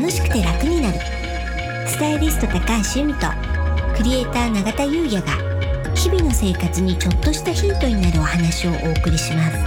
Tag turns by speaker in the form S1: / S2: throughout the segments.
S1: 楽しくて楽になる。スタイリスト高橋由美とクリエイター永田優也が日々の生活にちょっとしたヒントになるお話をお送りします。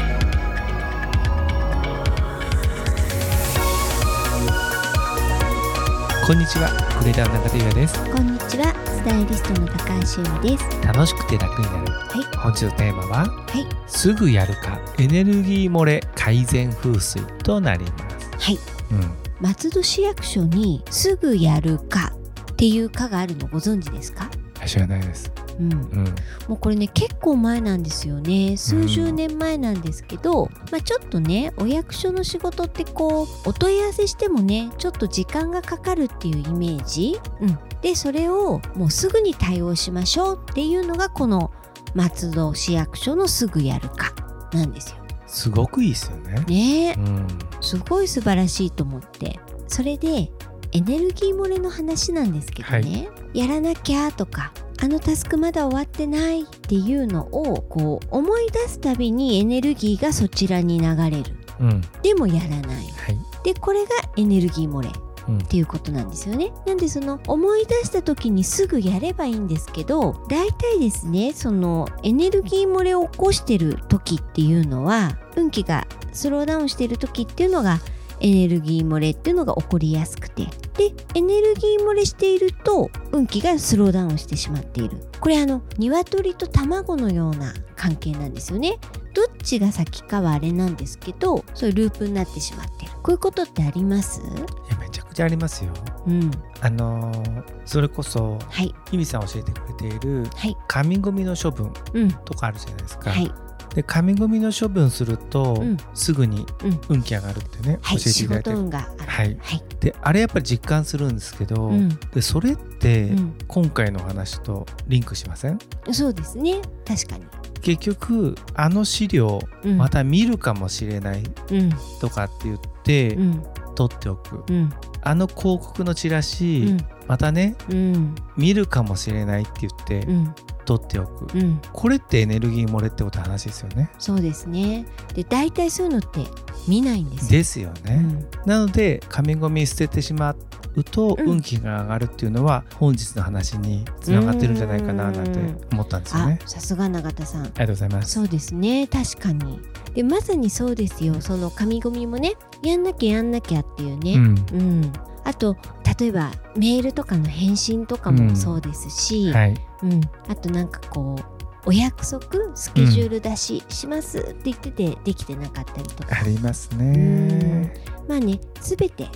S2: こんにちは、クレーター中田優也です。
S1: こんにちはスタイリストの高橋由美です。
S2: 楽しくて楽になる。
S1: はい。
S2: 本日のテーマは、
S1: はい。
S2: すぐやるかエネルギー漏れ改善風水となります。
S1: はい。
S2: うん、
S1: 松戸市役所にすぐやるかっていう課があるのご存知ですか？
S2: 知らないです。
S1: うん、
S2: うん、
S1: もうこれね結構前なんですよね。数十年前なんですけど、まあ、ちょっとねお役所の仕事ってこうお問い合わせしてもねちょっと時間がかかるっていうイメージ、うん、でそれをもうすぐに対応しましょうっていうのがこの松戸市役所のすぐやるかなんですよ。
S2: すごくいいですよね。
S1: ね。え
S2: うん、
S1: すごい素晴らしいと思ってそれでエネルギー漏れの話なんですけどね、やらなきゃとかあのタスクまだ終わってないっていうのをこう思い出すたびにエネルギーがそちらに流れる。
S2: うん、
S1: でもやらない。
S2: はい、
S1: でこれがエネルギー漏れ。
S2: うん
S1: っていうことなんですよね。なんでその思い出した時にすぐやればいいんですけど大体ですねそのエネルギー漏れを起こしてる時っていうのは運気がスローダウンしてる時っていうのがエネルギー漏れっていうのが起こりやすくて。でエネルギー漏れしていると運気がスローダウンしてしまっている。これあの鶏と卵のような関係なんですよね。どっちが先かはあれなんですけどそういうループになってしまってる。こういうことってあります？
S2: いやめちゃくちゃありますよ。
S1: うん。
S2: あのーそれこそ
S1: はい。
S2: 日々さん教えてくれている
S1: はい。
S2: 紙ゴミの処分
S1: うん。
S2: とかあるじゃないですか。
S1: はい
S2: で紙ゴミの処分すると、
S1: うん。
S2: すぐに
S1: うん。
S2: 運気上がるってね、
S1: はい
S2: 教えてい
S1: 仕
S2: ただいて。はい。
S1: はい。
S2: であれやっぱり実感するんですけど、
S1: うん。
S2: でそれって
S1: うん。
S2: 今回の話とリンクしません？
S1: そうですね。確かに。
S2: 結局あの資料
S1: うん。
S2: また見るかもしれない
S1: うん。
S2: とかって言って
S1: うん。
S2: 取っておく、
S1: うん。
S2: あの広告のチラシ、
S1: うん。
S2: またね
S1: うん。
S2: 見るかもしれないって言って
S1: うん
S2: 取っておく、
S1: うん。
S2: これってエネルギー漏れってこと話ですよね。
S1: そうですね。で大体そういうのって見ないんですよ。
S2: ですよね、
S1: うん。
S2: なので紙ゴミ捨ててしまうと
S1: うん。
S2: 運気が上がるっていうのは本日の話につながってるんじゃないかななんて思ったんですよ
S1: あ
S2: ね。
S1: さすが永田さん。
S2: ありがとうございます。
S1: そうですね。確かに。でまさにそうですよ。その紙ゴミもねやんなきゃやんなきゃっていうね、
S2: うん、
S1: うん、あと例えばメールとかの返信とかもそうですし、
S2: はい、
S1: うん、あとなんかこうお約束スケジュール出ししますって言っててできてなかったりとか、
S2: ありますね。
S1: まあね全て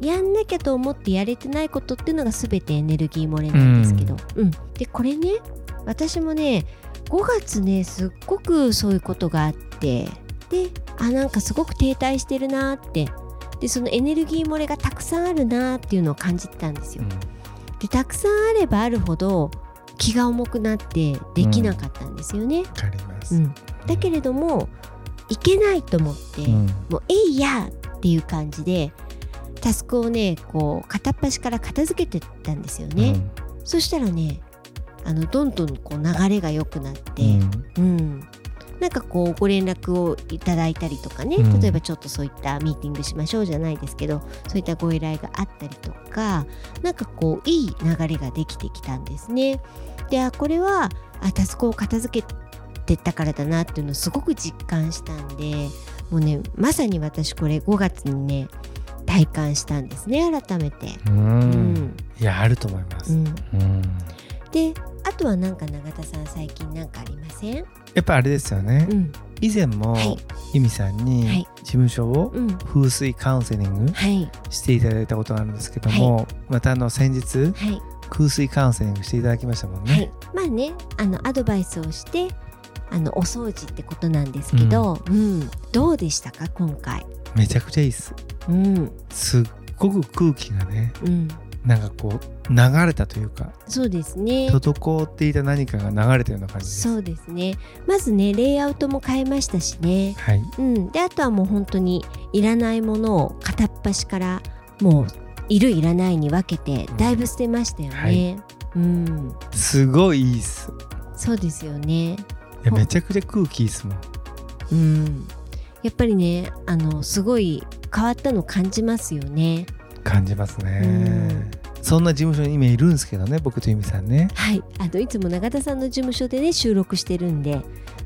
S1: やんなきゃと思ってやれてないことっていうのが全てエネルギー漏れなんですけど、うん。でこれね私もね5月ねすっごくそういうことがあってであなんかすごく停滞してるなーってでそのエネルギー漏れがたくさんあるなーっていうのを感じてたんですよ。
S2: うん
S1: でたくさんあればあるほど気が重くなってできなかったんですよね。
S2: わかります。
S1: うんだけれどもいけないと思って、
S2: うん
S1: もう「えいや!」っていう感じでタスクをねこう片っ端から片付けてったんですよね。そしたらねあのどんどんこう流れが良くなって、
S2: うん
S1: うんなんかこうご連絡をいただいたりとかね、
S2: うん
S1: 例えばちょっとそういったミーティングしましょうじゃないですけどそういったご依頼があったりとかなんかこういい流れができてきたんですね。であこれはあタスクを片付けてったからだなっていうのをすごく実感したんでもうねまさに私これ5月にね体感したんですね改めて。
S2: うん
S1: うん
S2: いやあると思います。
S1: うん
S2: うん
S1: であとはなんか永田さん最近なんかありません？
S2: やっぱあれですよね。
S1: うん。
S2: 以前も
S1: はい。
S2: 由美さん
S1: は
S2: に
S1: い。
S2: 事務所を
S1: うん。
S2: 風水カウンセリング
S1: はい。
S2: していただいたことがあるんですけども、またあの先日
S1: はい。
S2: 風水カウンセリングしていただきましたもんね。
S1: はい、まあねあのアドバイスをしてあのお掃除ってことなんですけど、うん。どうでしたか今回、
S2: めちゃくちゃいいっす。
S1: うん。
S2: すっごく空気がね
S1: うん、
S2: なんかこう流れたというか
S1: そうですね。
S2: 滞っていた何かが流れたような感じ。
S1: そうですね。まずねレイアウトも変えましたしね、
S2: はい、
S1: うん、であとはもう本当にいらないものを片っ端からもういるいらないに分けてだいぶ捨てましたよね、
S2: はい。
S1: うん。
S2: すごいいいっす。
S1: そうですよね。
S2: いやめちゃくちゃ空気いいっすもん。
S1: うん。やっぱりねあのすごい変わったの感じますよね
S2: 感じますね、そんな事務所に今いるんですけどね僕と由美さんね。
S1: はい。あのいつも永田さんの事務所でね収録してるんで。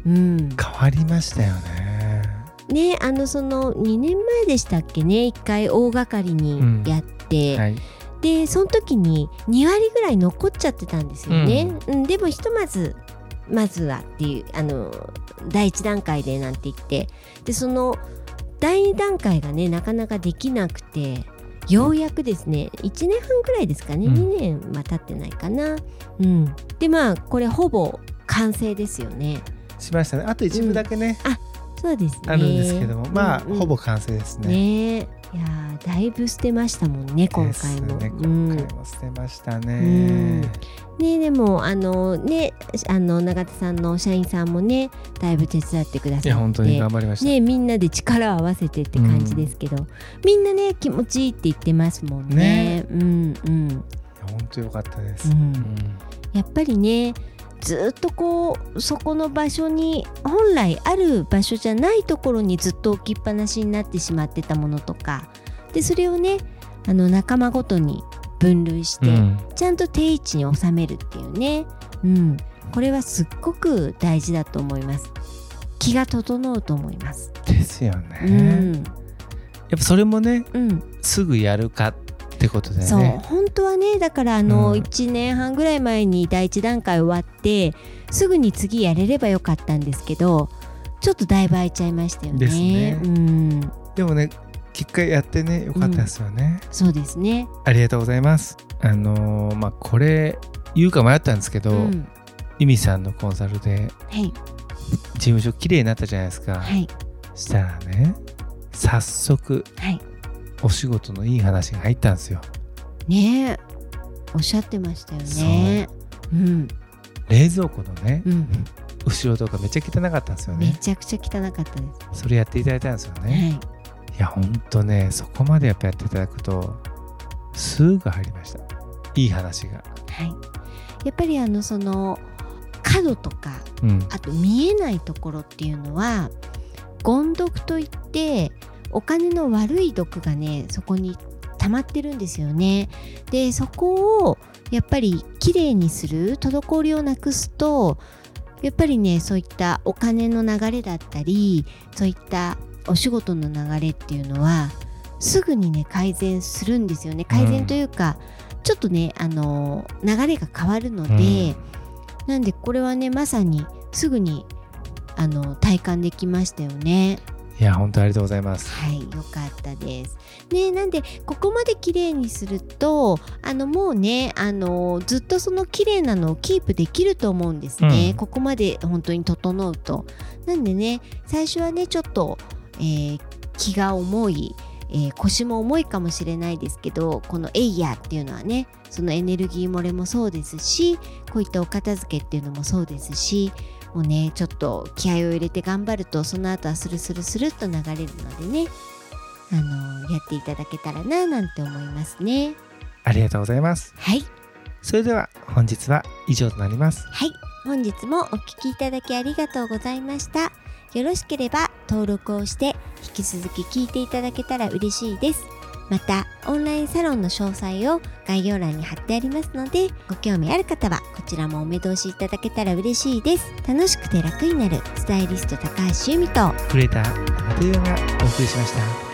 S1: うん。
S2: 変わりましたよね。
S1: ねあのその2年前でしたっけね一回大掛かりにやって、
S2: はい。
S1: でその時に2割ぐらい残っちゃってたんですよね、うん。でもひとまずまずはっていうあの第1段階でなんて言って。でその第2段階がねなかなかできなくてようやくですね1年半ぐらいですかね、
S2: うん。
S1: 2年は経ってないかな。うん。でまあこれほぼ完成ですよね。
S2: しましたね。あと一部だけね、
S1: そうですね。
S2: あるんですけども。まあ、
S1: うんうん。
S2: ほぼ完成ですね。
S1: ね。いやーだいぶ捨てましたもんね今回も、
S2: ね
S1: うん
S2: 今回も捨てましたね、
S1: うん。ねでもあのねあの永田さんの社員さんもねだいぶ手伝ってくださって。
S2: いや本当に頑張りました、
S1: ねみんなで力を合わせてって感じですけど、みんなね気持ちいいって言ってますもんね。
S2: ね。
S1: うんうん。
S2: いや本当良かったです、
S1: うん。
S2: うん。
S1: やっぱりねずっとこうそこの場所に本来ある場所じゃないところにずっと置きっぱなしになってしまってたものとか。でそれをねあの仲間ごとに分類して、
S2: うん。
S1: ちゃんと定位置に収めるっていうね、うん、これはすっごく大事だと思います。気が整うと思います、
S2: ですよね、
S1: うん。
S2: やっぱそれもね
S1: うん、
S2: すぐやるかってことだ
S1: そう
S2: よね
S1: 本当はねだからあの、
S2: うん。
S1: 1年半ぐらい前に第1段階終わってすぐに次やれればよかったんですけどちょっとだいぶ空いちゃいましたよね。
S2: ね。
S1: うん、
S2: でもね結果やってねよかったですよね、
S1: そうですね。
S2: ありがとうございます。あのーまあこれ言うか迷ったんですけど、
S1: うん。
S2: さんのコンサルで
S1: はい。
S2: 事務所綺麗になったじゃないですか、
S1: はい。
S2: したらね早速
S1: はい
S2: お仕事のいい話が入ったんですよ。
S1: ねえ。おっしゃってましたよね。う。ん。
S2: 冷蔵庫のね
S1: うん。
S2: 後ろとかめっちゃ汚かったんですよ
S1: め
S2: ね
S1: ちゃくちゃ汚かったです。
S2: それやっていただいたんですよね、
S1: はい。
S2: いやほんとねそこまでやっぱやっていただくとすぐ入りました。いい話が。
S1: はい、やっぱりあのその角とか
S2: うん。
S1: あと見えないところっていうのは権毒といってお金の悪い毒がねそこに溜まってるんですよね。でそこをやっぱりきれいにする滞りをなくすとやっぱりねそういったお金の流れだったりそういったお仕事の流れっていうのはすぐにね改善するんですよね改善というか、ちょっとねあの流れが変わるので、なんでこれはねまさにすぐにあの体感できましたよね。
S2: いや本当ありがとうございます
S1: はい、よかったです。ね、なんでここまで綺麗にするとあのもうねあのずっとその綺麗なのをキープできると思うんですね、
S2: うん
S1: ここまで本当に整うと。なんでね最初はねちょっと、えー気が重い、えー腰も重いかもしれないですけどこのエイヤーっていうのはねそのエネルギー漏れもそうですしこういったお片付けっていうのもそうですしもうねちょっと気合を入れて頑張るとその後はスルスルスルっと流れるのでね。あのやっていただけたらななんて思いますね。
S2: ありがとうございます。
S1: はい。
S2: それでは本日は以上となります。
S1: はい。本日もお聞きいただきありがとうございました。よろしければ登録をして引き続き聞いていただけたら嬉しいですまたオンラインサロンの詳細を概要欄に貼ってありますのでご興味ある方はこちらもお目通しいただけたら嬉しいです。楽しくて楽になるスタイリスト高橋由美と。
S2: クレーター中手がお送りしました。